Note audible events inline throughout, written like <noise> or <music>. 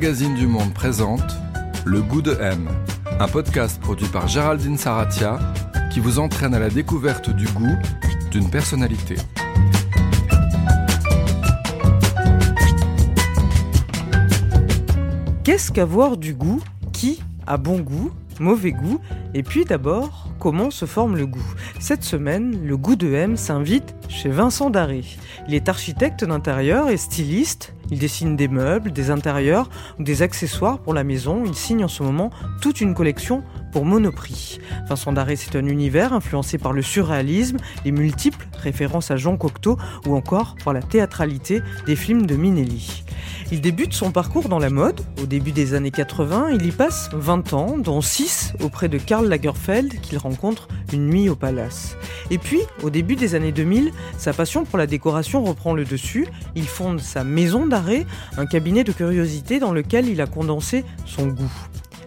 Magazine du Monde présente Le goût de M, un podcast produit par Géraldine Saratia qui vous entraîne à la découverte du goût d'une personnalité. Qu'est-ce qu'avoir du goût? Qui a bon goût Mauvais goût? Et puis d'abord, comment se forme le goût? Cette semaine, le goût de M s'invite chez Vincent Daré. Il est architecte d'intérieur et styliste. Il dessine des meubles, des intérieurs ou des accessoires pour la maison. Il signe en ce moment toute une collection pour Monoprix. Vincent Daré, c'est un univers influencé par le surréalisme, les multiples références à Jean Cocteau ou encore par la théâtralité des films de Minelli. Il débute son parcours dans la mode au début des années 80. Il y passe 20 ans, dont 6 auprès de Karl Lagerfeld qu'il rencontre une nuit au palace. Et puis, au début des années 2000, sa passion pour la décoration reprend le dessus. Il fonde sa maison un cabinet de curiosité dans lequel il a condensé son goût.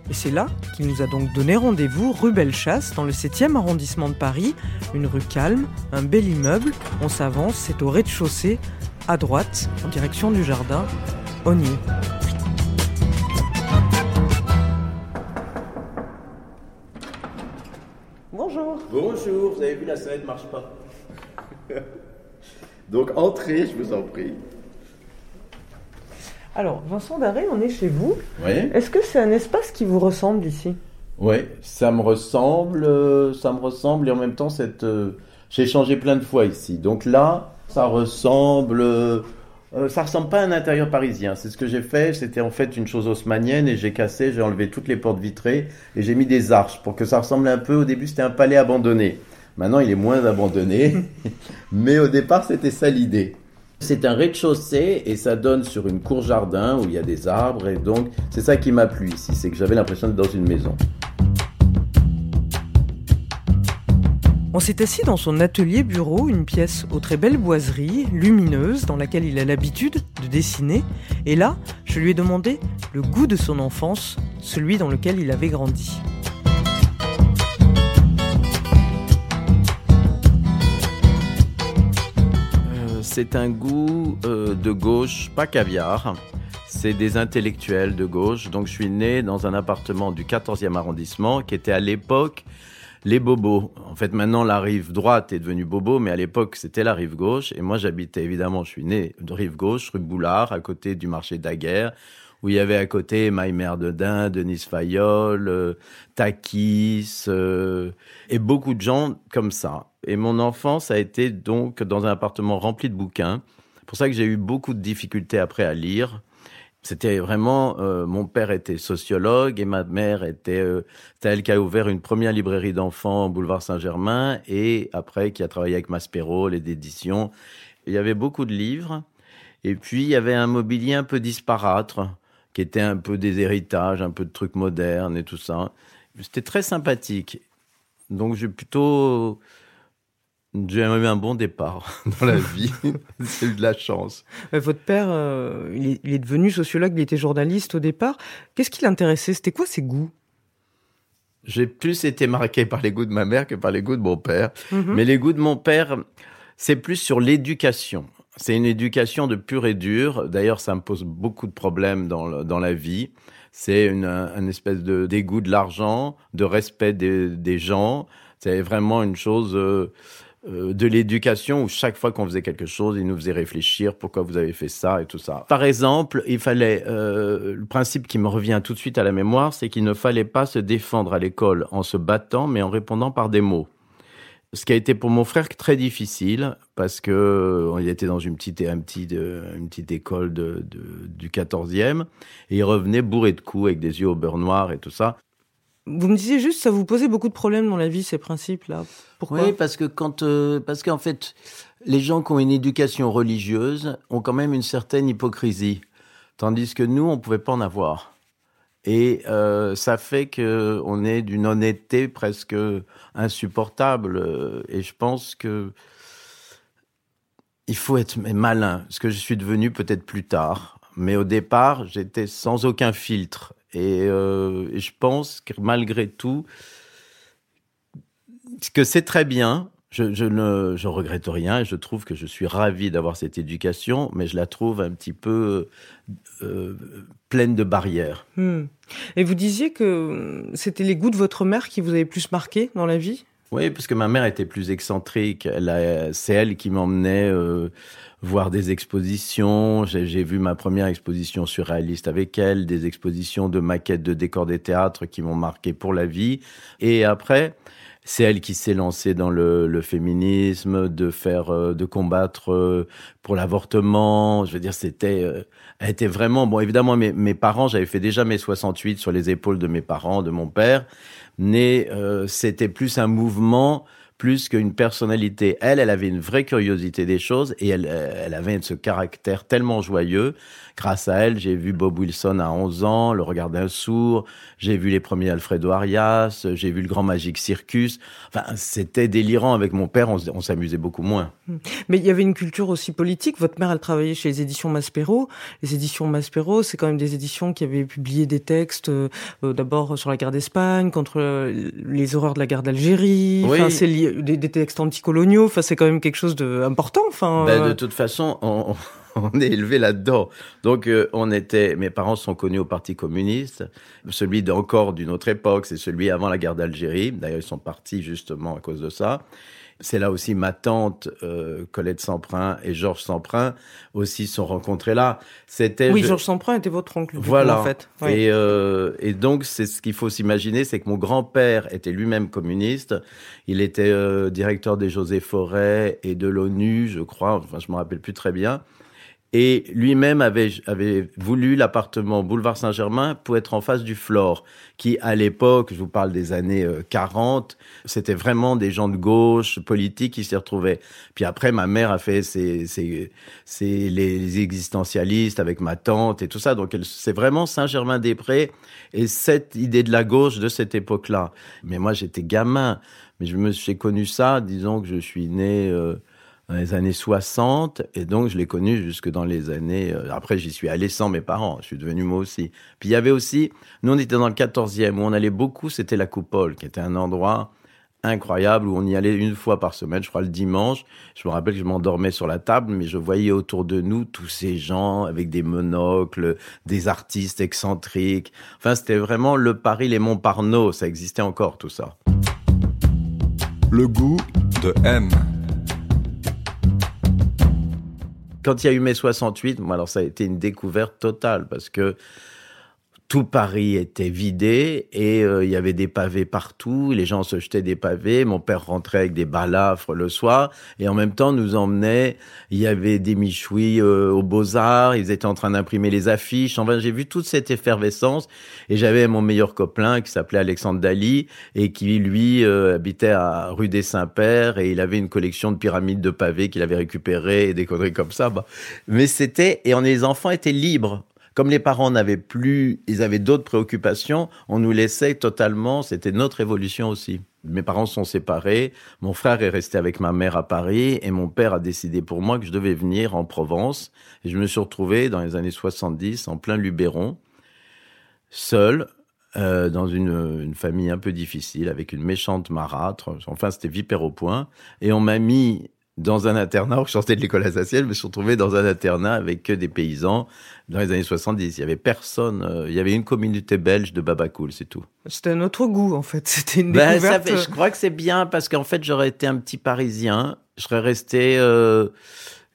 Et c'est là qu'il nous a donc donné rendez-vous rue Bellechasse, dans le 7e arrondissement de Paris, une rue calme, un bel immeuble. On s'avance, c'est au rez-de-chaussée, à droite, en direction du jardin. On y est. Bonjour. Bonjour, vous avez vu la sonnette ne marche pas. <laughs> Donc entrez, je vous en prie. Alors, Vincent Daré, on est chez vous. Oui. Est-ce que c'est un espace qui vous ressemble ici? Oui, ça me ressemble, euh, ça me ressemble et en même temps cette, euh, j'ai changé plein de fois ici. Donc là, ça ressemble, euh, ça ressemble pas à un intérieur parisien. C'est ce que j'ai fait. C'était en fait une chose haussmannienne et j'ai cassé, j'ai enlevé toutes les portes vitrées et j'ai mis des arches pour que ça ressemble un peu. Au début, c'était un palais abandonné. Maintenant, il est moins abandonné, <laughs> mais au départ, c'était ça l'idée. C'est un rez-de-chaussée et ça donne sur une cour jardin où il y a des arbres et donc c'est ça qui m'a plu ici, c'est que j'avais l'impression d'être dans une maison. On s'est assis dans son atelier bureau, une pièce aux très belles boiseries, lumineuse, dans laquelle il a l'habitude de dessiner. Et là, je lui ai demandé le goût de son enfance, celui dans lequel il avait grandi. C'est un goût euh, de gauche, pas caviar. C'est des intellectuels de gauche. Donc je suis né dans un appartement du 14e arrondissement qui était à l'époque les bobos. En fait, maintenant, la rive droite est devenue bobo, mais à l'époque, c'était la rive gauche. Et moi, j'habitais évidemment, je suis né de rive gauche, rue Boulard, à côté du marché Daguerre, où il y avait à côté Maïmer de Dain, Denise Fayol, euh, Takis, euh, et beaucoup de gens comme ça. Et mon enfance a été donc dans un appartement rempli de bouquins. C'est pour ça que j'ai eu beaucoup de difficultés après à lire. C'était vraiment, euh, mon père était sociologue et ma mère était, euh, elle qui a ouvert une première librairie d'enfants au boulevard Saint-Germain et après qui a travaillé avec Maspero, les éditions. Il y avait beaucoup de livres et puis il y avait un mobilier un peu disparate qui était un peu des héritages, un peu de trucs modernes et tout ça. C'était très sympathique. Donc j'ai plutôt j'ai eu un bon départ <laughs> dans la vie. <laughs> J'ai eu de la chance. Euh, Votre père, euh, il, est, il est devenu sociologue, il était journaliste au départ. Qu'est-ce qui l'intéressait? C'était quoi ses goûts? J'ai plus été marqué par les goûts de ma mère que par les goûts de mon père. Mhm. Mais les goûts de mon père, c'est plus sur l'éducation. C'est une éducation de pur et dur. D'ailleurs, ça me pose beaucoup de problèmes dans, le- dans la vie. C'est une, un espèce de dégoût de l'argent, de respect des, des gens. C'est vraiment une chose euh, euh, de l'éducation où chaque fois qu'on faisait quelque chose, il nous faisait réfléchir pourquoi vous avez fait ça et tout ça. Par exemple, il fallait euh, le principe qui me revient tout de suite à la mémoire, c'est qu'il ne fallait pas se défendre à l'école en se battant, mais en répondant par des mots. Ce qui a été pour mon frère très difficile parce que euh, il était dans une petite, un petit, euh, une petite école de, de- du 14e et il revenait bourré de coups avec des yeux au beurre noir et tout ça. Vous me disiez juste, ça vous posait beaucoup de problèmes dans la vie, ces principes-là. Pourquoi Oui, parce que quand, euh, parce qu'en fait, les gens qui ont une éducation religieuse ont quand même une certaine hypocrisie, tandis que nous, on pouvait pas en avoir. Et euh, ça fait que on est d'une honnêteté presque insupportable. euh, Et je pense que il faut être malin, ce que je suis devenu peut-être plus tard. Mais au départ, j'étais sans aucun filtre. Et, euh, et je pense que malgré tout, que c'est très bien, je, ne je regrette rien et je trouve que je suis ravi d'avoir cette éducation, mais je la trouve un petit peu euh, pleine de barrières. Hmm. Et vous disiez que c'était les goûts de votre mère qui vous avaient plus marqué dans la vie? Oui, parce que ma mère était plus excentrique. C'est elle qui m'emmenait euh, voir des expositions. J'ai vu ma première exposition surréaliste avec elle, des expositions de maquettes de décors des théâtres qui m'ont marqué pour la vie. Et après, c'est elle qui s'est lancée dans le, le, féminisme, de faire, euh, de combattre euh, pour l'avortement. Je veux dire, c'était, euh, elle était vraiment bon. Évidemment, mes, mes parents, j'avais fait déjà mes 68 sur les épaules de mes parents, de mon père, mais c'était plus un mouvement plus qu'une personnalité. Elle, elle avait une vraie curiosité des choses et elle, elle avait ce caractère tellement joyeux Grâce à elle, j'ai vu Bob Wilson à 11 ans, Le regard d'un sourd, j'ai vu les premiers Alfredo Arias, j'ai vu le Grand Magic Circus. Enfin, c'était délirant avec mon père, on, s'amusait beaucoup moins. Hmm. Mais il y avait une culture aussi politique. Votre mère, elle travaillait chez les éditions Maspero. Les éditions Maspero, c'est quand même des éditions qui avaient publié des textes, euh, euh, d'abord sur la guerre d'Espagne, contre euh, les horreurs de la guerre d'Algérie. Enfin, c'est des, des, textes anticoloniaux. Enfin, c'est quand même quelque chose d'important. Enfin, ben, de toute façon, on <laughs> on est élevé là-dedans. Donc euh, on était, mes parents sont connus au Parti communiste, celui d'encore d'une autre époque, c'est celui avant la guerre d'Algérie. D'ailleurs ils sont partis justement à cause de ça. C'est là aussi ma tante euh, Colette Semprin et Georges Semprin aussi sont rencontrés là. C'était oui, Georges Semprin était votre oncle. Voilà. en fait. Et, euh, et donc c'est ce qu'il faut s'imaginer, c'est que mon grand-père était lui-même communiste. Il était euh, directeur des José Forêt et de l'ONU, je crois. Enfin, je me rappelle plus très bien. Et lui-même avait, voulu l'appartement boulevard Saint-Germain pour être en face du Flore, qui à l'époque, je vous parle des années 40, euh, c'était vraiment des gens de gauche, politiques qui s'y retrouvaient. Puis après, ma mère a fait les existentialistes avec ma tante et tout ça. Donc c'est vraiment Saint-Germain-des-Prés et cette idée de la gauche de cette époque-là. Mais moi, j'étais gamin. Mais je me suis connu ça, disons que je suis né... Euh, dans les années 60, et donc je l'ai connu jusque dans les années... Euh, après, j'y suis allé sans mes parents, je suis devenu moi aussi. Puis il y avait aussi, nous on était dans le 14e, où on allait beaucoup, c'était la Coupole, qui était un endroit incroyable où on y allait une fois par semaine, je crois le dimanche. Je me rappelle que je m'endormais sur la table, mais je voyais autour de nous tous ces gens avec des monocles, des artistes excentriques. Enfin, c'était vraiment le Paris, les Montparnasse, ça existait encore tout ça. Le goût de M quand il y a eu mai 68, moi, alors ça a été une découverte totale parce que tout Paris était vidé et euh, il y avait des pavés partout, les gens se jetaient des pavés, mon père rentrait avec des balafres le soir et en même temps nous emmenait, il y avait des michouis euh, aux Beaux-Arts, ils étaient en train d'imprimer les affiches, enfin j'ai vu toute cette effervescence et j'avais mon meilleur copain qui s'appelait Alexandre Dali et qui lui euh, habitait à rue des Saints-Pères et il avait une collection de pyramides de pavés qu'il avait récupérées et des conneries comme ça. Mais c'était, et on, les enfants étaient libres comme les parents n'avaient plus, ils avaient d'autres préoccupations, on nous laissait totalement, c'était notre évolution aussi. Mes parents sont séparés, mon frère est resté avec ma mère à Paris et mon père a décidé pour moi que je devais venir en Provence. Et je me suis retrouvé dans les années 70 en plein Luberon, seul, euh, dans une, une, famille un peu difficile, avec une méchante marâtre. Enfin, c'était vipère au point. Et on m'a mis dans un internat, je sortais de l'école alsacienne, je me suis retrouvé dans un internat avec que des paysans dans les années 70. Il y avait personne, euh, il y avait une communauté belge de Babacool, c'est tout. C'était un autre goût, en fait. <laughs> C'était une ben, découverte. je crois que c'est bien parce qu'en fait, j'aurais été un petit parisien. Je serais resté euh,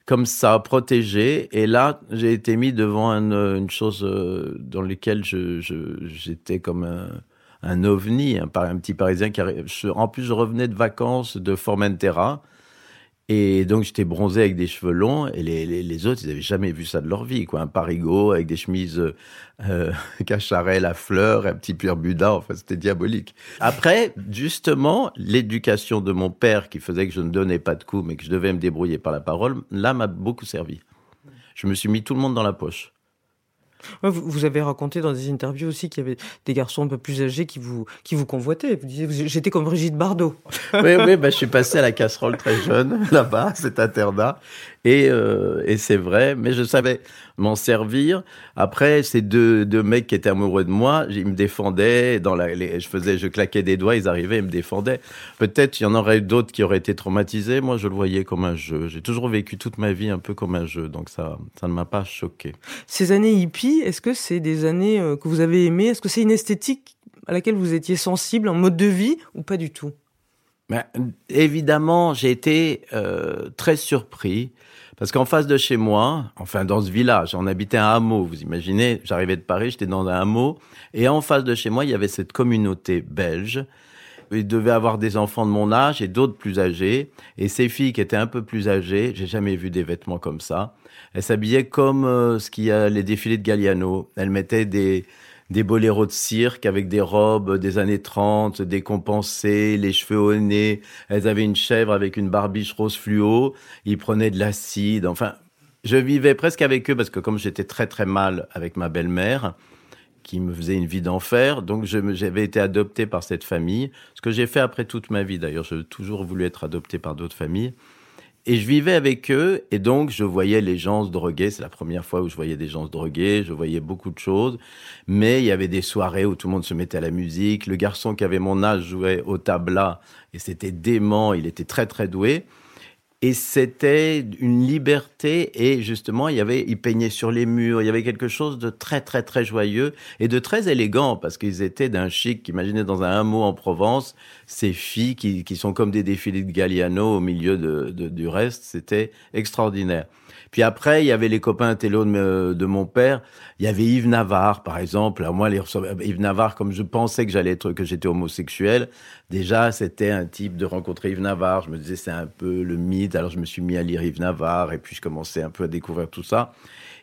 comme ça, protégé. Et là, j'ai été mis devant une chose euh, dans laquelle je, j'étais comme un, un ovni, un, un petit parisien qui arrive. En plus, je revenais de vacances de Formentera. Et donc j'étais bronzé avec des cheveux longs et les, les, les autres ils avaient jamais vu ça de leur vie quoi un parigot avec des chemises euh, <laughs> cacharel à fleurs un petit pur buda enfin c'était diabolique. Après justement l'éducation de mon père qui faisait que je ne donnais pas de coups mais que je devais me débrouiller par la parole là m'a beaucoup servi. Je me suis mis tout le monde dans la poche. Vous avez raconté dans des interviews aussi qu'il y avait des garçons un peu plus âgés qui vous, qui vous convoitaient. Vous disiez, j'étais comme Brigitte Bardot. oui, oui, bah, je suis passé à la casserole très jeune, <laughs> là-bas, cet internat. Et, euh, et c'est vrai, mais je savais m'en servir. Après, ces deux, deux mecs qui étaient amoureux de moi, ils me défendaient. Dans la, les, je faisais, je claquais des doigts, ils arrivaient, ils me défendaient. Peut-être il y en aurait d'autres qui auraient été traumatisés. Moi, je le voyais comme un jeu. J'ai toujours vécu toute ma vie un peu comme un jeu, donc ça, ça ne m'a pas choqué. Ces années hippies, est-ce que c'est des années euh, que vous avez aimées? Est-ce que c'est une esthétique à laquelle vous étiez sensible, un mode de vie ou pas du tout? Ben, Évidemment, j'ai été euh, très surpris parce qu'en face de chez moi, enfin dans ce village, on habitait un hameau, vous imaginez, j'arrivais de Paris, j'étais dans un hameau, et en face de chez moi, il y avait cette communauté belge. Il devait avoir des enfants de mon âge et d'autres plus âgés. Et ces filles qui étaient un peu plus âgées, j'ai jamais vu des vêtements comme ça. Elles s'habillaient comme euh, ce qu'il y a les défilés de Galliano. Elles mettaient des, des boléros de cirque avec des robes des années 30, décompensées, les cheveux au nez. Elles avaient une chèvre avec une barbiche rose fluo. Ils prenaient de l'acide. Enfin, je vivais presque avec eux parce que comme j'étais très très mal avec ma belle-mère, qui me faisait une vie d'enfer, donc j'avais été adopté par cette famille. Ce que j'ai fait après toute ma vie d'ailleurs. J'ai toujours voulu être adopté par d'autres familles. Et je vivais avec eux, et donc je voyais les gens se droguer. C'est la première fois où je voyais des gens se droguer. Je voyais beaucoup de choses. Mais il y avait des soirées où tout le monde se mettait à la musique. Le garçon qui avait mon âge jouait au tabla, et c'était dément. Il était très très doué. Et c'était une liberté et justement, il y avait, ils peignaient sur les murs, il y avait quelque chose de très, très, très joyeux et de très élégant parce qu'ils étaient d'un chic, imaginez dans un hameau en Provence, ces filles qui, qui sont comme des défilés de Galliano au milieu de, du reste, c'était extraordinaire. Puis après, il y avait les copains télo de, de, mon père. Il y avait Yves Navarre, par exemple. Alors moi, les, Yves Navarre, comme je pensais que j'allais être, que j'étais homosexuel, déjà, c'était un type de rencontrer Yves Navarre. Je me disais, c'est un peu le mythe. Alors je me suis mis à lire Yves Navarre et puis je commençais un peu à découvrir tout ça.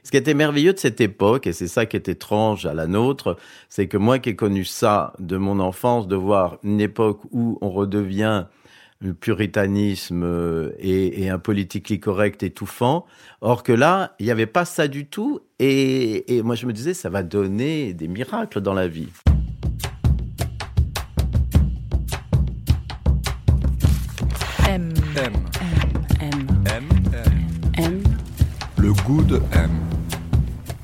Ce qui était merveilleux de cette époque, et c'est ça qui est étrange à la nôtre, c'est que moi qui ai connu ça de mon enfance, de voir une époque où on redevient puritanisme euh, et, un politique correct étouffant. Or que là, il n'y avait pas ça du tout. Et, moi, je me disais, ça va donner des miracles dans la vie. M. M. M. M. M. Le goût de M.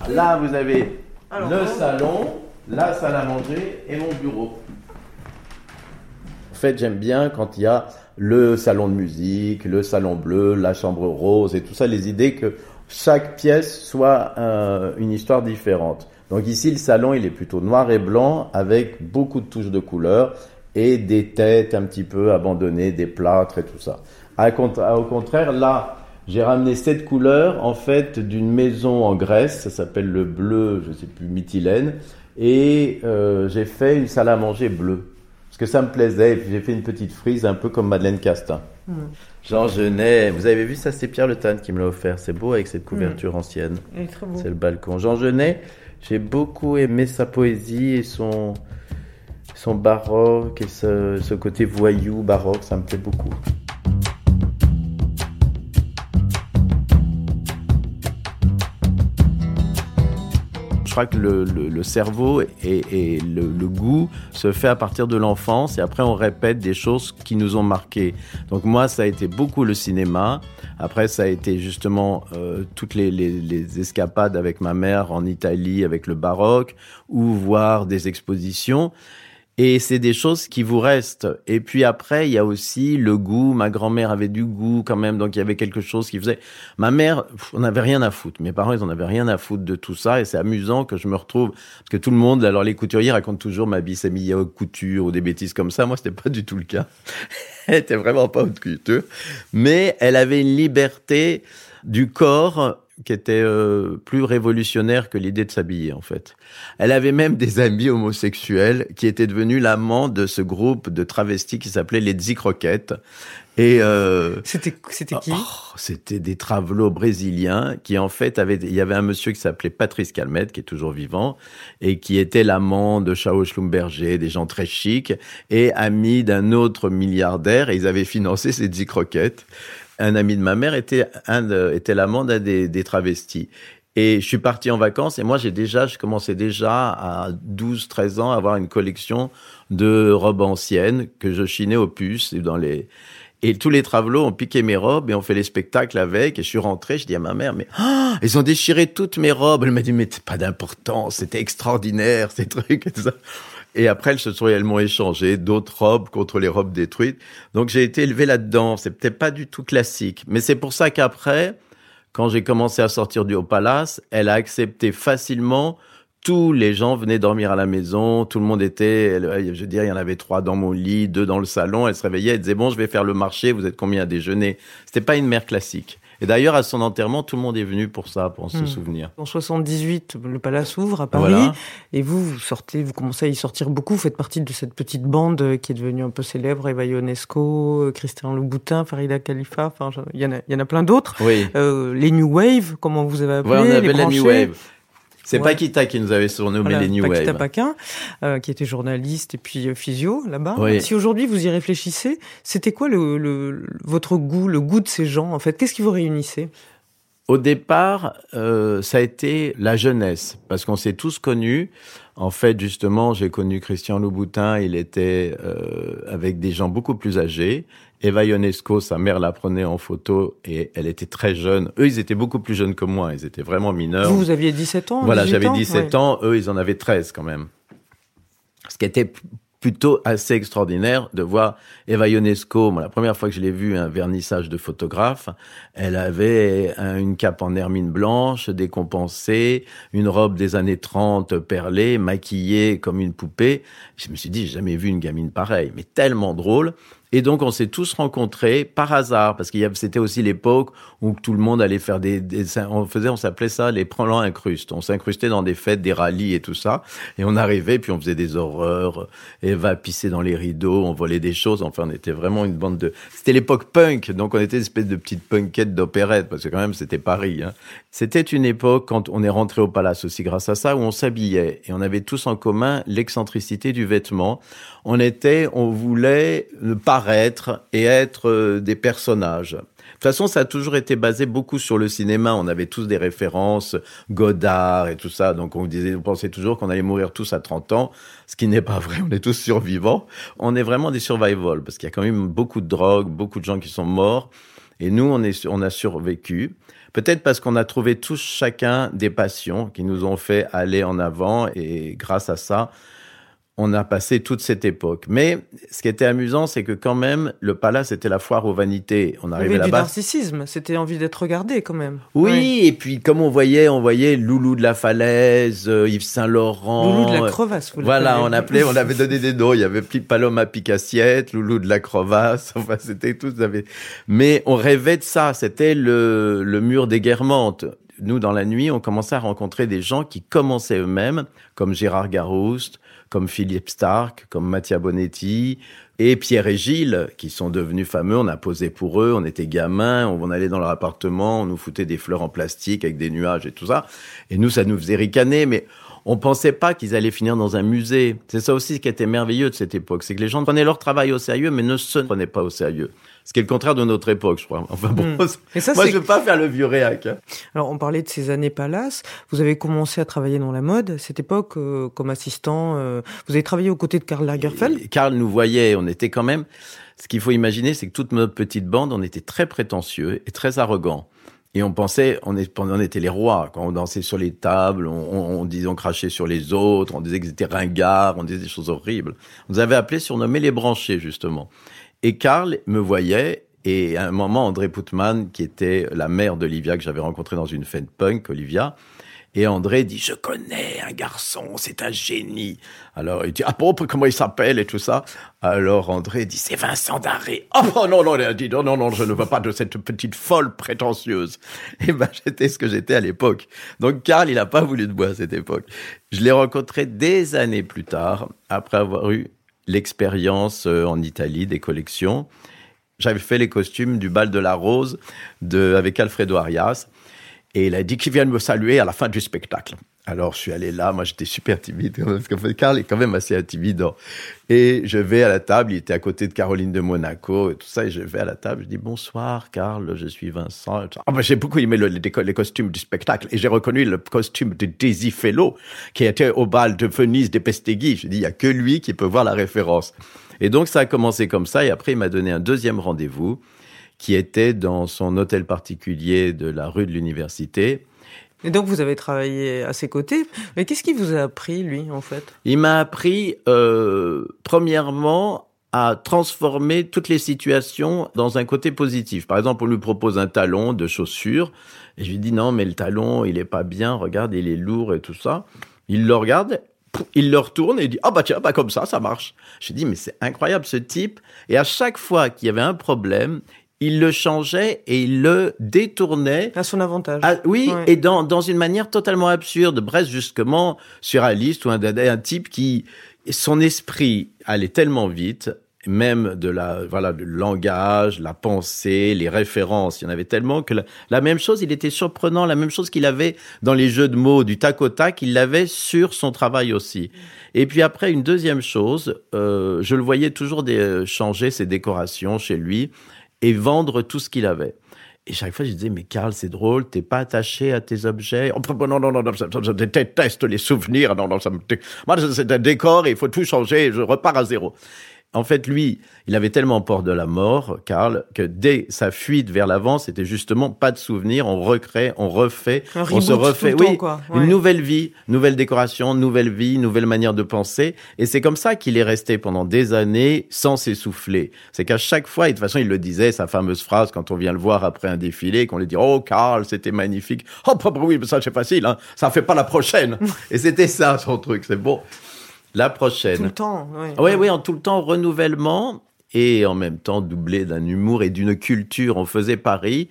Là, vous avez le salon, la salle à manger et mon bureau. En fait, j'aime bien quand il y a le salon de musique, le salon bleu, la chambre rose et tout ça, les idées que chaque pièce soit euh, une histoire différente. Donc ici, le salon, il est plutôt noir et blanc avec beaucoup de touches de couleurs et des têtes un petit peu abandonnées, des plâtres et tout ça. au contraire, là, j'ai ramené cette couleur en fait d'une maison en Grèce, ça s'appelle le bleu, je sais plus, mythylène, et euh, j'ai fait une salle à manger bleue que ça me plaisait. Et puis j'ai fait une petite frise un peu comme Madeleine Castin. Mm. Jean Genet, vous avez vu ça, c'est Pierre Le Tan qui me l'a offert. C'est beau avec cette couverture mm. ancienne. C'est le balcon. Jean Genet, j'ai beaucoup aimé sa poésie et son, son baroque et ce, ce côté voyou baroque, ça me plaît beaucoup. Je crois que le, le, cerveau et, le, le, goût se fait à partir de l'enfance et après on répète des choses qui nous ont marqués. Donc moi, ça a été beaucoup le cinéma. Après, ça a été justement euh, toutes les, les, les, escapades avec ma mère en Italie avec le baroque ou voir des expositions. Et c'est des choses qui vous restent. Et puis après, il y a aussi le goût. Ma grand-mère avait du goût quand même, donc il y avait quelque chose qui faisait. Ma mère, on n'avait rien à foutre. Mes parents, ils en avaient rien à foutre de tout ça. Et c'est amusant que je me retrouve parce que tout le monde, alors les couturiers racontent toujours ma s'est mise haute couture ou des bêtises comme ça. Moi, c'était pas du tout le cas. <laughs> elle était vraiment pas haute couture, mais elle avait une liberté du corps qui était euh, plus révolutionnaire que l'idée de s'habiller en fait. Elle avait même des amis homosexuels qui étaient devenus l'amant de ce groupe de travestis qui s'appelait les Zicroquettes. Et euh, c'était c'était qui? Oh, C'était des travelots brésiliens qui en fait avaient il y avait un monsieur qui s'appelait Patrice Calmette qui est toujours vivant et qui était l'amant de Chao Schlumberger, des gens très chics et ami d'un autre milliardaire et ils avaient financé ces Zicroquettes un ami de ma mère était, un était l'amant d'un des, des travestis. Et je suis parti en vacances et moi j'ai déjà, je commençais déjà à 12, 13 ans à avoir une collection de robes anciennes que je chinais aux puces dans les, Et tous les travelots ont piqué mes robes et ont fait les spectacles avec. Et je suis rentré, je dis à ma mère, mais ah, ils ont déchiré toutes mes robes. Elle m'a dit, mais c'est pas d'importance, c'était extraordinaire ces trucs et tout ça. Et après, elles se sont, elles m'ont échangé d'autres robes contre les robes détruites. Donc j'ai été élevé là-dedans. C'est peut-être pas du tout classique, mais c'est pour ça qu'après, quand j'ai commencé à sortir du Haut Palace, elle a accepté facilement tous les gens venaient dormir à la maison, tout le monde était, je veux dire, il y en avait trois dans mon lit, deux dans le salon, elle se réveillait, elle disait, bon, je vais faire le marché, vous êtes combien à déjeuner? C'était pas une mère classique. Et d'ailleurs, à son enterrement, tout le monde est venu pour ça, pour se hmm. souvenir. En 78, le palace s'ouvre à Paris. Et vous, vous sortez, vous commencez à y sortir beaucoup. Vous faites partie de cette petite bande qui est devenue un peu célèbre. Eva Ionesco, Christian Louboutin, Farida Khalifa. Enfin, il y en a, y en a plein d'autres. Oui. Euh, les New Wave, comment vous avez appelé ouais, on avait les, New Wave. C'est Paquita qui nous avait surnommé les New Paquita Wave. Paquin, euh, qui était journaliste et puis euh, physio là-bas. Si aujourd'hui vous y réfléchissez, c'était quoi le, le, votre goût, le goût de ces gens en fait? Qu'est-ce qui vous réunissait? Au départ, euh, ça a été la jeunesse, parce qu'on s'est tous connus. En fait, justement, j'ai connu Christian Louboutin, il était euh, avec des gens beaucoup plus âgés. Eva Ionesco, sa mère la prenait en photo et elle était très jeune. Eux, ils étaient beaucoup plus jeunes que moi, ils étaient vraiment mineurs. Vous, vous aviez 17 ans Voilà, j'avais 17 ans, eux, ils en avaient 13 quand même. Ce qui était plutôt assez extraordinaire de voir Eva Ionesco. la première fois que je l'ai vue, un vernissage de photographe, elle avait une cape en hermine blanche, décompensée, une robe des années 30 perlée, maquillée comme une poupée. Je me suis dit, j'ai jamais vu une gamine pareille, mais tellement drôle. Et donc, on s'est tous rencontrés par hasard, parce qu'il c'était aussi l'époque où tout le monde allait faire des, on faisait, on s'appelait ça les plans incrustes. On s'incrustait dans des fêtes, des rallyes et tout ça. Et on arrivait, puis on faisait des horreurs. Eva pissait dans les rideaux, on volait des choses. Enfin, on était vraiment une bande de, c'était l'époque punk. Donc, on était une espèce de petite punkette d'opérette, parce que quand même, c'était Paris, hein. C'était une époque, quand on est rentré au palace aussi grâce à ça, où on s'habillait. Et on avait tous en commun l'excentricité du vêtement. On était, on voulait pas paraître et être euh, des personnages. De toute façon, ça a toujours été basé beaucoup sur le cinéma. On avait tous des références, Godard et tout ça. Donc, on disait, on pensait toujours qu'on allait mourir tous à 30 ans, ce qui n'est pas vrai. On est tous survivants. On est vraiment des survival parce qu'il y a quand même beaucoup de drogue, beaucoup de gens qui sont morts. Et nous, on, est, on a survécu. Peut-être parce qu'on a trouvé tous chacun des passions qui nous ont fait aller en avant et grâce à ça, on a passé toute cette époque. Mais ce qui était amusant, c'est que quand même, le palace était la foire aux vanités. On arrivait là-bas. du narcissisme, c'était envie d'être regardé quand même. Oui, et puis comme on voyait, on voyait Loulou de la Falaise, euh, Yves Saint-Laurent. Loulou de la crevasse, vous Voilà, on appelait, on avait donné des noms. Il y avait Paloma Picassiette, Loulou de la crevasse. Enfin, c'était tout. Mais on rêvait de ça. C'était le, le mur des guermantes nous, dans la nuit, on commençait à rencontrer des gens qui commençaient eux-mêmes, comme Gérard Garouste, comme Philippe Stark, comme Mattia Bonetti et Pierre et Gilles, qui sont devenus fameux. On a posé pour eux, on était gamins, on allait dans leur appartement, on nous foutait des fleurs en plastique avec des nuages et tout ça. Et nous, ça nous faisait ricaner, mais on pensait pas qu'ils allaient finir dans un musée. C'est ça aussi qui était merveilleux de cette époque, c'est que les gens prenaient leur travail au sérieux, mais ne se prenaient pas au sérieux. Ce qui est le contraire de notre époque, je crois. Enfin bon, hmm. moi je veux pas faire le vieux réac. Hein. Alors on parlait de ces années Palace. Vous avez commencé à travailler dans la mode. Cette époque, euh, comme assistant, euh, vous avez travaillé aux côtés de Karl Lagerfeld. Karl nous voyait, on était quand même. Ce qu'il faut imaginer, c'est que toute notre petite bande, on était très prétentieux et très arrogants. Et on pensait, on, est, on était les rois. Quand on dansait sur les tables, on, on, disait, on crachait sur les autres, on disait qu'ils étaient ringards, on disait des choses horribles. On nous avait appelés, surnommés les branchés, justement. Et Karl me voyait, et à un moment, André Putman, qui était la mère d'Olivia, que j'avais rencontré dans une fête punk, Olivia, et André dit, je connais un garçon, c'est un génie. Alors, il dit, ah bon, comment il s'appelle et tout ça? Alors, André dit, c'est Vincent Daré. Oh, non, non, il dit, non, non, non, je ne veux pas de cette petite folle prétentieuse. <laughs> Et ben, j'étais ce que j'étais à l'époque. Donc, Karl, il n'a pas voulu de moi à cette époque. Je l'ai rencontré des années plus tard, après avoir eu l'expérience euh, en Italie des collections. J'avais fait les costumes du bal de la rose de, avec Alfredo Arias. Et il a dit qu'il vient me saluer à la fin du spectacle. Alors, je suis allé là. Moi, j'étais super timide. <laughs> Parce que Carl est quand même assez intimidant. Et je vais à la table. Il était à côté de Caroline de Monaco et tout ça. Et je vais à la table. Je dis bonsoir, Carl. Je suis Vincent. Ah, ben, j'ai beaucoup aimé le, les, les, costumes du spectacle. Et j'ai reconnu le costume de Daisy Fellow, qui était au bal de Venise des Pestegui. Je dis, il y a que lui qui peut voir la référence. Et donc, ça a commencé comme ça. Et après, il m'a donné un deuxième rendez-vous qui était dans son hôtel particulier de la rue de l'université. Et donc vous avez travaillé à ses côtés. Mais qu'est-ce qui vous a appris, lui, en fait? Il m'a appris, euh, premièrement, à transformer toutes les situations dans un côté positif. Par exemple, on lui propose un talon de chaussure, et je lui dis non, mais le talon, il est pas bien, regarde, il est lourd et tout ça. Il le regarde, il le retourne et il dit ah bah tiens, bah comme ça, ça marche. Je dis mais c'est incroyable ce type. Et à chaque fois qu'il y avait un problème, il le changeait et il le détournait. À son avantage. Ah, oui, et dans, dans une manière totalement absurde. Bref, justement, sur Alice ou un, un type qui, son esprit allait tellement vite, même de la, voilà, le langage, la pensée, les références. Il y en avait tellement que la, même chose, il était surprenant, la même chose qu'il avait dans les jeux de mots du tac au tac, il l'avait sur son travail aussi. Et puis après, une deuxième chose, euh, je le voyais toujours des, changer ses décorations chez lui et vendre tout ce qu'il avait. Et chaque fois, je disais, mais Karl, c'est drôle, t'es pas attaché à tes objets. Oh, non, non, non, non, je déteste les souvenirs. Non, non, ça me... Moi, c'est un décor il faut tout changer. Je repars à zéro. En fait, lui, il avait tellement peur de la mort, Karl, que dès sa fuite vers l'avant, c'était justement pas de souvenirs, on recrée, on refait, on se refait, oui, une nouvelle vie, nouvelle décoration, nouvelle vie, nouvelle manière de penser. Et c'est comme ça qu'il est resté pendant des années sans s'essouffler. C'est qu'à chaque fois, et de toute façon, il le disait, sa fameuse phrase quand on vient le voir après un défilé, qu'on lui dit, oh, Karl, c'était magnifique. Oh, oui, mais ça, c'est facile, hein. Ça fait pas la prochaine. <laughs> et c'était ça, son truc. C'est bon. La prochaine. Tout le temps, oui. Oui, oui, en tout le temps, renouvellement et en même temps doublé d'un humour et d'une culture. On faisait Paris.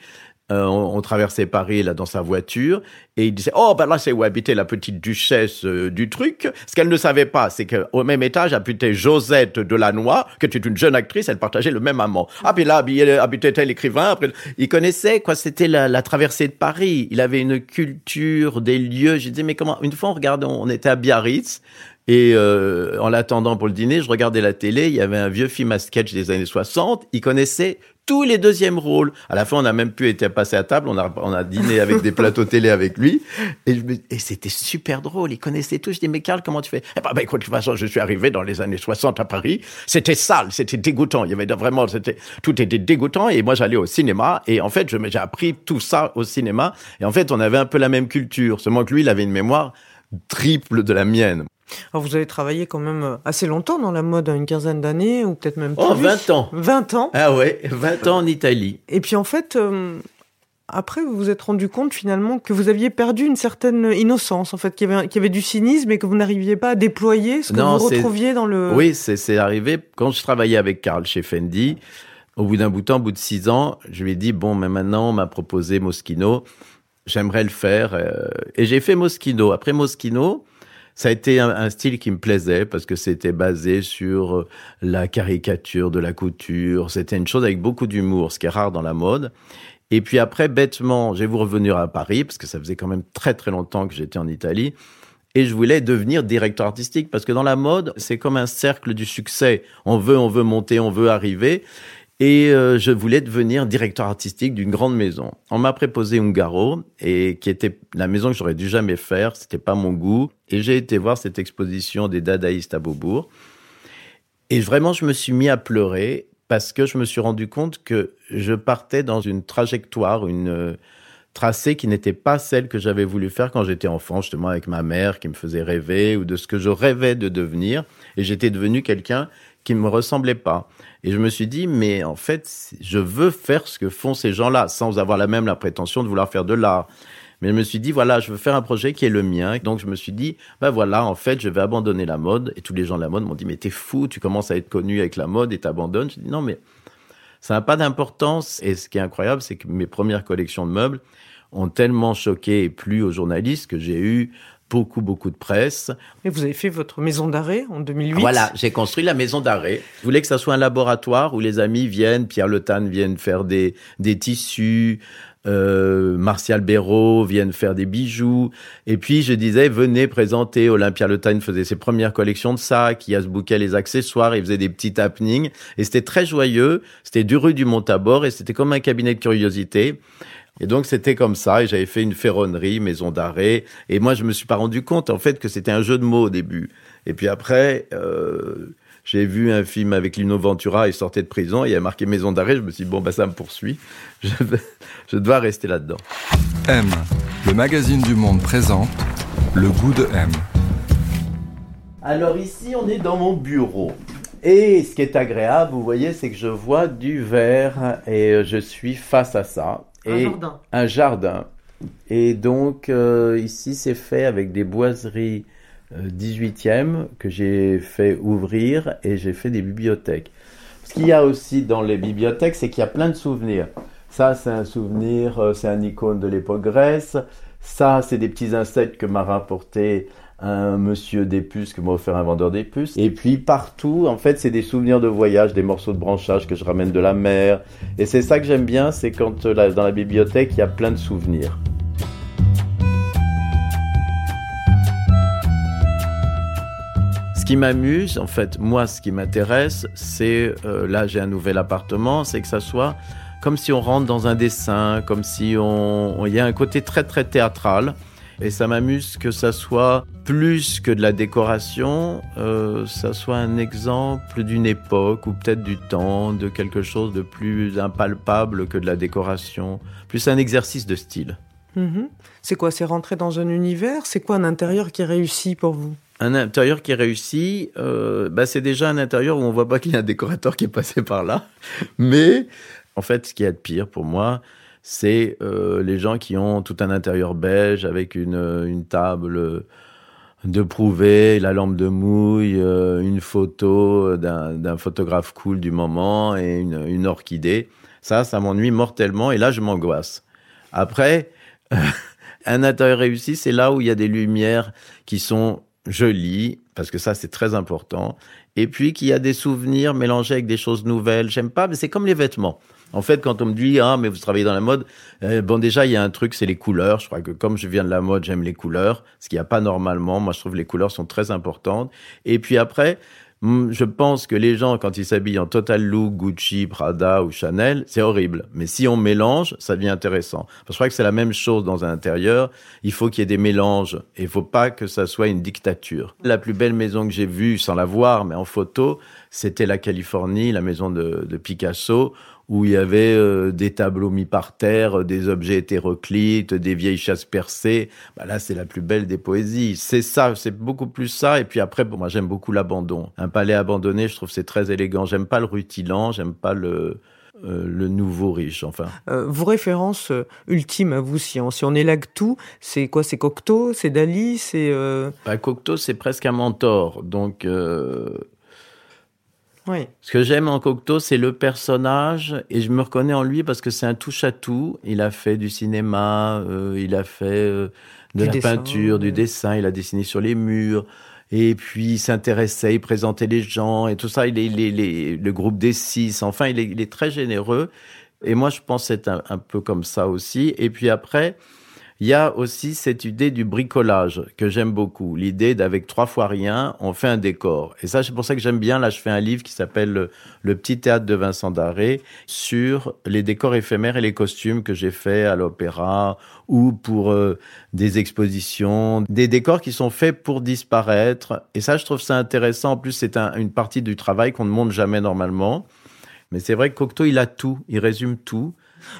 Euh, on, traversait Paris là dans sa voiture et il disait oh ben là c'est où habitait la petite duchesse euh, du truc. Ce qu'elle ne savait pas, c'est qu'au même étage habitait Josette Delannoy, qui était une jeune actrice. Elle partageait le même amant. Ah puis là habitait tel écrivain. Après, il connaissait quoi C'était la, la, traversée de Paris. Il avait une culture des lieux. Je disais mais comment Une fois on regardait, on était à Biarritz. Et euh, en l'attendant pour le dîner, je regardais la télé, il y avait un vieux film à sketch des années 60, il connaissait tous les deuxièmes rôles. À la fin, on a même pu être passé à table, on a, on a dîné avec des plateaux télé avec lui, et, et c'était super drôle, il connaissait tout. Je dis, mais Carl, comment tu fais? Eh ben, ben, écoute, de toute façon, je suis arrivé dans les années 60 à Paris, c'était sale, c'était dégoûtant, il y avait vraiment, c'était, tout était dégoûtant, et moi j'allais au cinéma, et en fait, j'ai appris tout ça au cinéma, et en fait, on avait un peu la même culture, seulement que lui, il avait une mémoire triple de la mienne. Alors vous avez travaillé quand même euh, assez longtemps dans la mode, une quinzaine d'années, ou peut-être même plus. Oh, 20 ans 20 ans Ah ouais, 20 ans en Italie. Et puis en fait, euh, après vous vous êtes rendu compte finalement que vous aviez perdu une certaine innocence, en fait, qu'il y avait, qu'il y avait du cynisme et que vous n'arriviez pas à déployer ce que vous retrouviez dans le... Oui, c'est arrivé quand je travaillais avec Karl chez Fendi. Au bout d'un bout de temps, au bout de six ans, je lui ai dit, bon, mais maintenant, on m'a proposé Moschino, j'aimerais le faire. Euh, et j'ai fait Moschino. Après Moschino, ça a été un, style qui me plaisait parce que c'était basé sur euh, la caricature de la couture. C'était une chose avec beaucoup d'humour, ce qui est rare dans la mode. Et puis après, bêtement, j'ai voulu revenir à Paris parce que ça faisait quand même très très longtemps que j'étais en Italie. Et je voulais devenir directeur artistique parce que dans la mode, c'est comme un cercle du succès. On veut, on veut monter, on veut arriver. Et euh, je voulais devenir directeur artistique d'une grande maison. On m'a préposé Ungaro, et qui était la maison que j'aurais dû jamais faire. C'était pas mon goût. Et j'ai été voir cette exposition des dadaïstes à Beaubourg. Et vraiment, je me suis mis à pleurer parce que je me suis rendu compte que je partais dans une trajectoire, une euh, tracée qui n'était pas celle que j'avais voulu faire quand j'étais enfant, justement avec ma mère qui me faisait rêver ou de ce que je rêvais de devenir. Et j'étais devenu quelqu'un qui ne me ressemblait pas. Et je me suis dit, mais en fait, je veux faire ce que font ces gens-là, sans avoir la même la prétention de vouloir faire de l'art. Mais je me suis dit, voilà, je veux faire un projet qui est le mien. Donc je me suis dit, ben voilà, en fait, je vais abandonner la mode. Et tous les gens de la mode m'ont dit, mais t'es fou, tu commences à être connu avec la mode et t'abandonnes. Je dis, non, mais ça n'a pas d'importance. Et ce qui est incroyable, c'est que mes premières collections de meubles ont tellement choqué et plu aux journalistes que j'ai eu beaucoup, beaucoup de presse. Et vous avez fait votre maison d'arrêt en 2008 Voilà, j'ai construit la maison d'arrêt. Je voulais que ça soit un laboratoire où les amis viennent, Pierre Le Tan vienne faire des, des tissus, euh, Martial Béraud viennent faire des bijoux. Et puis je disais, venez présenter. Olympia Le faisait ses premières collections de sacs. Il y a ce bouquet les accessoires. Il faisait des petits happenings. Et c'était très joyeux. C'était du rue du Montabor et c'était comme un cabinet de curiosité. Et donc c'était comme ça, et j'avais fait une ferronnerie, maison d'arrêt, et moi je me suis pas rendu compte en fait que c'était un jeu de mots au début. Et puis après, euh, j'ai vu un film avec Lino Ventura, il sortait de prison, il y a marqué maison d'arrêt, je me suis dit, bon, bah, ça me poursuit, <laughs> je, je dois rester là-dedans. M, le magazine du monde présente le goût de M. Alors ici, on est dans mon bureau. Et ce qui est agréable, vous voyez, c'est que je vois du verre et je suis face à ça. Un Et jardin. Un jardin. Et donc euh, ici, c'est fait avec des boiseries euh, 18e que j'ai fait ouvrir et j'ai fait des bibliothèques. Ce qu'il y a aussi dans les bibliothèques, c'est qu'il y a plein de souvenirs. Ça, c'est un souvenir, euh, c'est un icône de l'époque Grèce. Ça, c'est des petits insectes que m'a rapporté un monsieur des puces que m'a offert un vendeur des puces. Et puis partout, en fait, c'est des souvenirs de voyage, des morceaux de branchage que je ramène de la mer. Et c'est ça que j'aime bien, c'est quand euh, dans la bibliothèque, il y a plein de souvenirs. Ce qui m'amuse, en fait, moi, ce qui m'intéresse, c'est, euh, là, j'ai un nouvel appartement, c'est que ça soit comme si on rentre dans un dessin, comme si on- il y a un côté très, très théâtral. Et ça m'amuse que ça soit plus que de la décoration, euh, ça soit un exemple d'une époque ou peut-être du temps, de quelque chose de plus impalpable que de la décoration, plus un exercice de style. Mhm. C'est quoi C'est rentrer dans un univers? C'est quoi un intérieur qui réussit pour vous? Un intérieur qui est réussi, euh, bah c'est déjà un intérieur où on voit pas qu'il y a un décorateur qui est passé par là. <laughs> Mais en fait, ce qui est de pire pour moi, c'est euh, les gens qui ont tout un intérieur beige avec une, une table de prouver, la lampe de mouille, euh, une photo d'un d'un photographe cool du moment et une, une orchidée. Ça, ça m'ennuie mortellement et là, je m'angoisse. Après, <laughs> un intérieur réussi, c'est là où il y a des lumières qui sont jolies, parce que ça, c'est très important. Et puis qu'il y a des souvenirs mélangés avec des choses nouvelles. J'aime pas, mais c'est comme les vêtements. En fait, quand on me dit ah mais vous travaillez dans la mode, euh, bon déjà il y a un truc c'est les couleurs. Je crois que comme je viens de la mode, j'aime les couleurs, ce qu'il n'y a pas normalement. Moi je trouve que les couleurs sont très importantes. Et puis après, hmm, je pense que les gens quand ils s'habillent en total look Gucci, Prada ou Chanel, c'est horrible. Mais si on mélange, ça devient intéressant. Parce que je crois que c'est la même chose dans un intérieur. Il faut qu'il y ait des mélanges et il faut pas que ça soit une dictature. La plus belle maison que j'ai vue, sans la voir, mais en photo, c'était la Californie, la maison de, de Picasso, où il y avait euh, des tableaux mis par terre, des objets hétéroclites, des vieilles chasses percées. Bah là, c'est la plus belle des poésies. C'est ça, c'est beaucoup plus ça. Et puis après, bon, moi, j'aime beaucoup l'abandon. Un palais abandonné, je trouve c'est très élégant. J'aime pas le rutilant, j'aime pas le euh, le nouveau riche. Enfin, Euh, Vos références euh, ultimes à vous, si on, si on élague tout, c'est quoi? C'est Cocteau? C'est Dali? C'est. bah, Cocteau, c'est presque un mentor. Donc, Oui. Ce que j'aime en Cocteau, c'est le personnage, et je me reconnais en lui parce que c'est un touche-à-tout. Il a fait du cinéma, euh, il a fait euh, de Du la dessin, peinture, du dessin, il a dessiné sur les murs, et puis il s'intéressait, il présentait les gens, et tout ça. Il est, il est- il est- le groupe des six, enfin, il est, il est très généreux. Et moi, je pense être un, un peu comme ça aussi. Et puis après, il y a aussi cette idée du bricolage que j'aime beaucoup. L'idée d'avec trois fois rien, on fait un décor. Et ça, c'est pour ça que j'aime bien. Là, je fais un livre qui s'appelle le, petit théâtre de Vincent Darré sur les décors éphémères et les costumes que j'ai fait à l'opéra ou pour euh, des expositions, des décors qui sont faits pour disparaître. Et ça, je trouve ça intéressant. En plus, c'est un- une partie du travail qu'on ne montre jamais normalement. Mais c'est vrai que Cocteau, il a tout, il résume tout.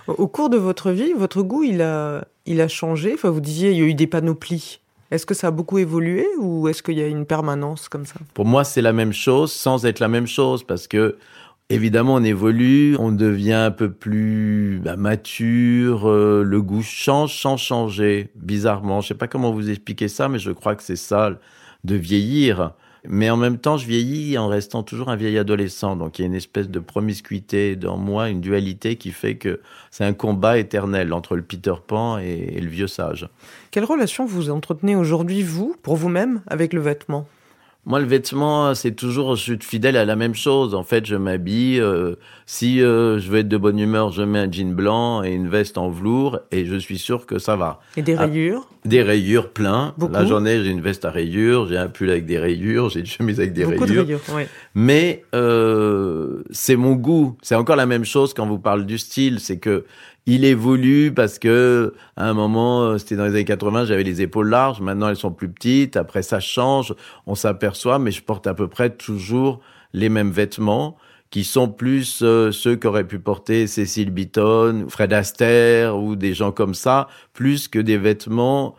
Au cours de votre vie, votre goût, il a, il a changé. Enfin, vous disiez, il y a eu des panoplies. Est-ce que ça a beaucoup évolué ou est-ce qu'il y a une permanence comme ça? Pour moi, c'est la même chose sans être la même chose parce que évidemment, on évolue, on devient un peu plus bah, mature, euh, le goût change sans changer, bizarrement. Je sais pas comment vous expliquer ça, mais je crois que c'est ça de vieillir. Mais en même temps, je vieillis en restant toujours un vieil adolescent. Donc il y a une espèce de promiscuité dans moi, une dualité qui fait que c'est un combat éternel entre le Peter Pan et, le vieux sage. Quelle relation vous entretenez aujourd'hui, vous, pour vous-même, avec le vêtement? Moi, le vêtement, c'est toujours, je suis fidèle à la même chose. En fait, je m'habille. euh, si euh, je veux être de bonne humeur, je mets un jean blanc et une veste en velours et je suis sûr que ça va. Et des Ah. rayures? Des rayures plein. Beaucoup. La journée, j'ai une veste à rayures, j'ai un pull avec des rayures, j'ai une chemise avec des Beaucoup rayures. de rayures, ouais. Mais euh, c'est mon goût. C'est encore la même chose quand vous parlez du style. C'est que il évolue parce que à un moment, euh, c'était dans les années 80, j'avais les épaules larges. Maintenant, elles sont plus petites. Après, ça change. On s'aperçoit, mais je porte à peu près toujours les mêmes vêtements qui sont plus euh, ceux qu'aurait pu porter Cécile Beaton, Fred Astaire ou des gens comme ça, plus que des vêtements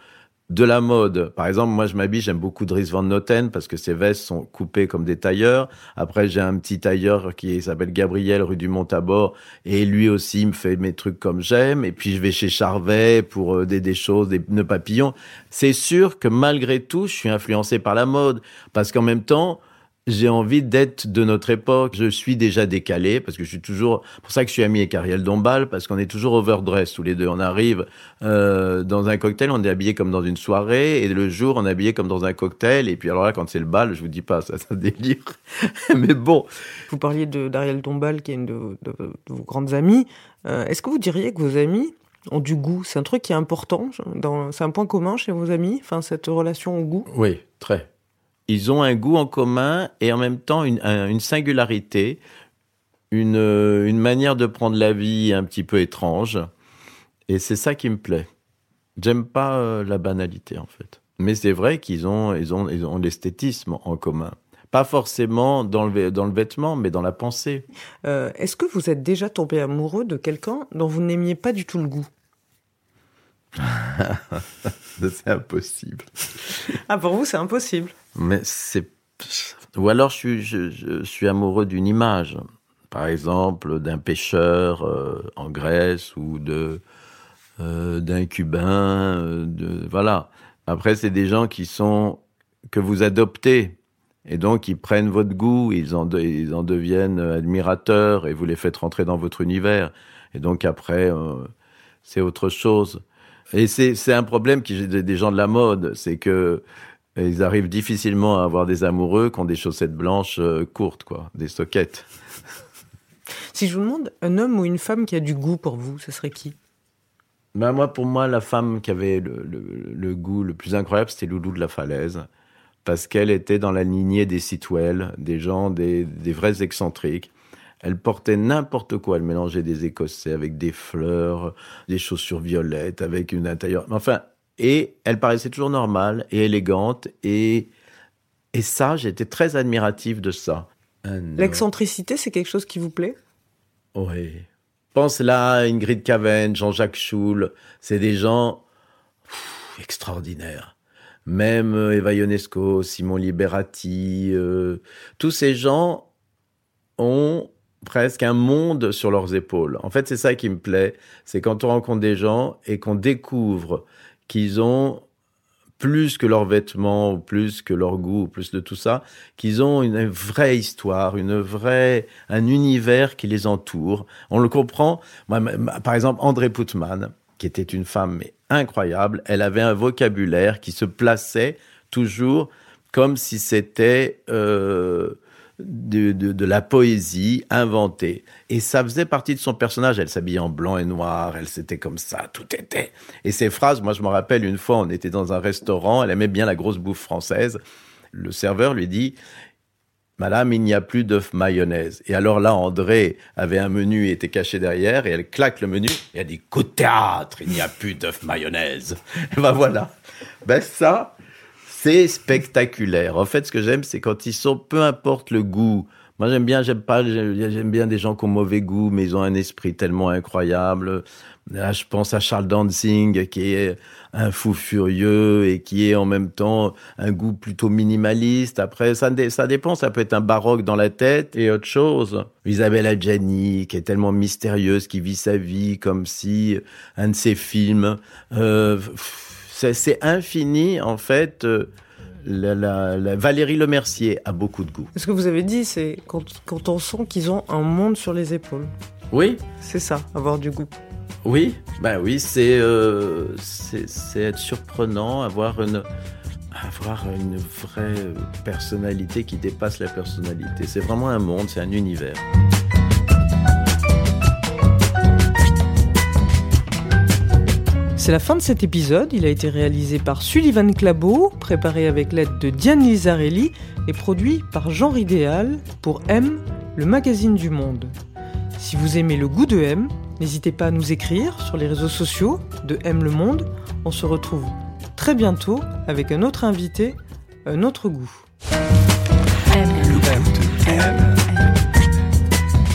de la mode. Par exemple, moi, je m'habille, j'aime beaucoup Dries Van Noten parce que ses vestes sont coupées comme des tailleurs. Après, j'ai un petit tailleur qui s'appelle Gabriel, rue du Montabor, et lui aussi me fait mes trucs comme j'aime. Et puis, je vais chez Charvet pour euh, des, des choses, des nœuds papillons. C'est sûr que malgré tout, je suis influencé par la mode parce qu'en même temps, j'ai envie d'être de notre époque. Je suis déjà décalé parce que je suis toujours. pour ça que je suis ami avec Ariel Dombal parce qu'on est toujours overdress tous les deux. On arrive euh, dans un cocktail, on est habillé comme dans une soirée et le jour on est habillé comme dans un cocktail. Et puis alors là, quand c'est le bal, je vous dis pas, ça, un délire. <laughs> Mais bon, Vous parliez d'Ariel Dombal, qui est une de, de- de vos grandes amies. Euh, Est-ce que vous diriez que vos amis ont du goût? C'est un truc qui est important. C'est un point commun chez vos amis, enfin cette relation au goût? oui, très. Ils ont un goût en commun et en même temps une, un- une singularité, une, euh, une manière de prendre la vie un petit peu étrange. Et c'est ça qui me plaît. J'aime pas euh, la banalité en fait. Mais c'est vrai qu'ils ont, ils ont, ils ont l'esthétisme en commun. Pas forcément dans le, vê- dans le vêtement, mais dans la pensée. Euh, Est-ce que vous êtes déjà tombé amoureux de quelqu'un dont vous n'aimiez pas du tout le goût? <laughs> C'est impossible. Ah, pour vous, c'est impossible. Mais c'est. Ou alors je suis, je, je suis amoureux d'une image. Par exemple, d'un pêcheur euh, en Grèce ou de euh, d'un Cubain. euh, de, voilà. Après, c'est des gens qui sont que vous adoptez. Et donc, ils prennent votre goût, ils en, de- ils en deviennent admirateurs et vous les faites rentrer dans votre univers. Et donc, après, euh, c'est autre chose. Et c'est un problème qui des gens de la mode, c'est que ils arrivent difficilement à avoir des amoureux qui ont des chaussettes blanches euh, courtes, quoi, des soquettes. <laughs> Si je vous demande un homme ou une femme qui a du goût pour vous, ce serait qui? Ben moi, pour moi, la femme qui avait le, le- le goût le plus incroyable, c'était Loulou de la Falaise, parce qu'elle était dans la lignée des Sitwell, des gens, des, des vrais excentriques. Elle portait n'importe quoi. Elle mélangeait des Écossais avec des fleurs, des chaussures violettes, avec une intérieur. Enfin, et elle paraissait toujours normale et élégante. Et, et ça, j'étais très admiratif de ça. L'excentricité, c'est quelque chose qui vous plaît? Oui. Pense là à Ingrid Caven, Jean-Jacques Schul. C'est des gens pff, extraordinaires. Même euh, Eva Ionesco, Simon Liberati, euh, tous ces gens ont presque un monde sur leurs épaules. En fait, c'est ça qui me plaît. C'est quand on rencontre des gens et qu'on découvre qu'ils ont plus que leurs vêtements, ou plus que leur goût, ou plus de tout ça, qu'ils ont une vraie histoire, une vraie, un univers qui les entoure. On le comprend. Moi, par exemple, André Putman, qui était une femme incroyable, elle avait un vocabulaire qui se plaçait toujours comme si c'était euh, de, la poésie inventée. Et ça faisait partie de son personnage. Elle s'habillait en blanc et noir, elle c'était comme ça, tout était. Et ces phrases, moi je me rappelle une fois, on était dans un restaurant, elle aimait bien la grosse bouffe française. Le serveur lui dit Madame, il n'y a plus d'œuf mayonnaise. Et alors là, André avait un menu et était caché derrière, et elle claque le menu, et elle dit Coup de théâtre, il n'y a plus d'œuf mayonnaise. Et <laughs> ben voilà. Ben ça, c'est spectaculaire. En fait, ce que j'aime, c'est quand ils sont, peu importe le goût. Moi, j'aime bien, j'aime pas, j'aime bien des gens qui ont mauvais goût, mais ils ont un esprit tellement incroyable. Là, je pense à Charles Danzig, qui est un fou furieux et qui est en même temps un goût plutôt minimaliste. Après, ça, dé- ça dépend, ça peut être un baroque dans la tête et autre chose. Isabelle Adjani, qui est tellement mystérieuse, qui vit sa vie comme si un de ses films. Euh, c'est infini, en fait. euh, la, la- la- Valérie Lemercier a beaucoup de goût. Ce que vous avez dit, c'est quand, quand on sent qu'ils ont un monde sur les épaules. Oui, C'est ça, avoir du goût. oui, ben oui, c'est euh, c'est c'est être surprenant, avoir une avoir une vraie personnalité qui dépasse la personnalité. C'est vraiment un monde, c'est un univers. C'est la fin de cet épisode. Il a été réalisé par Sullivan Clabot, préparé avec l'aide de Diane Lizarelli et produit par Jean Ridéal pour M, le magazine du monde. Si vous aimez le goût de M, n'hésitez pas à nous écrire sur les réseaux sociaux de M le monde. On se retrouve très bientôt avec un autre invité, un autre goût.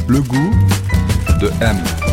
Le goût de M.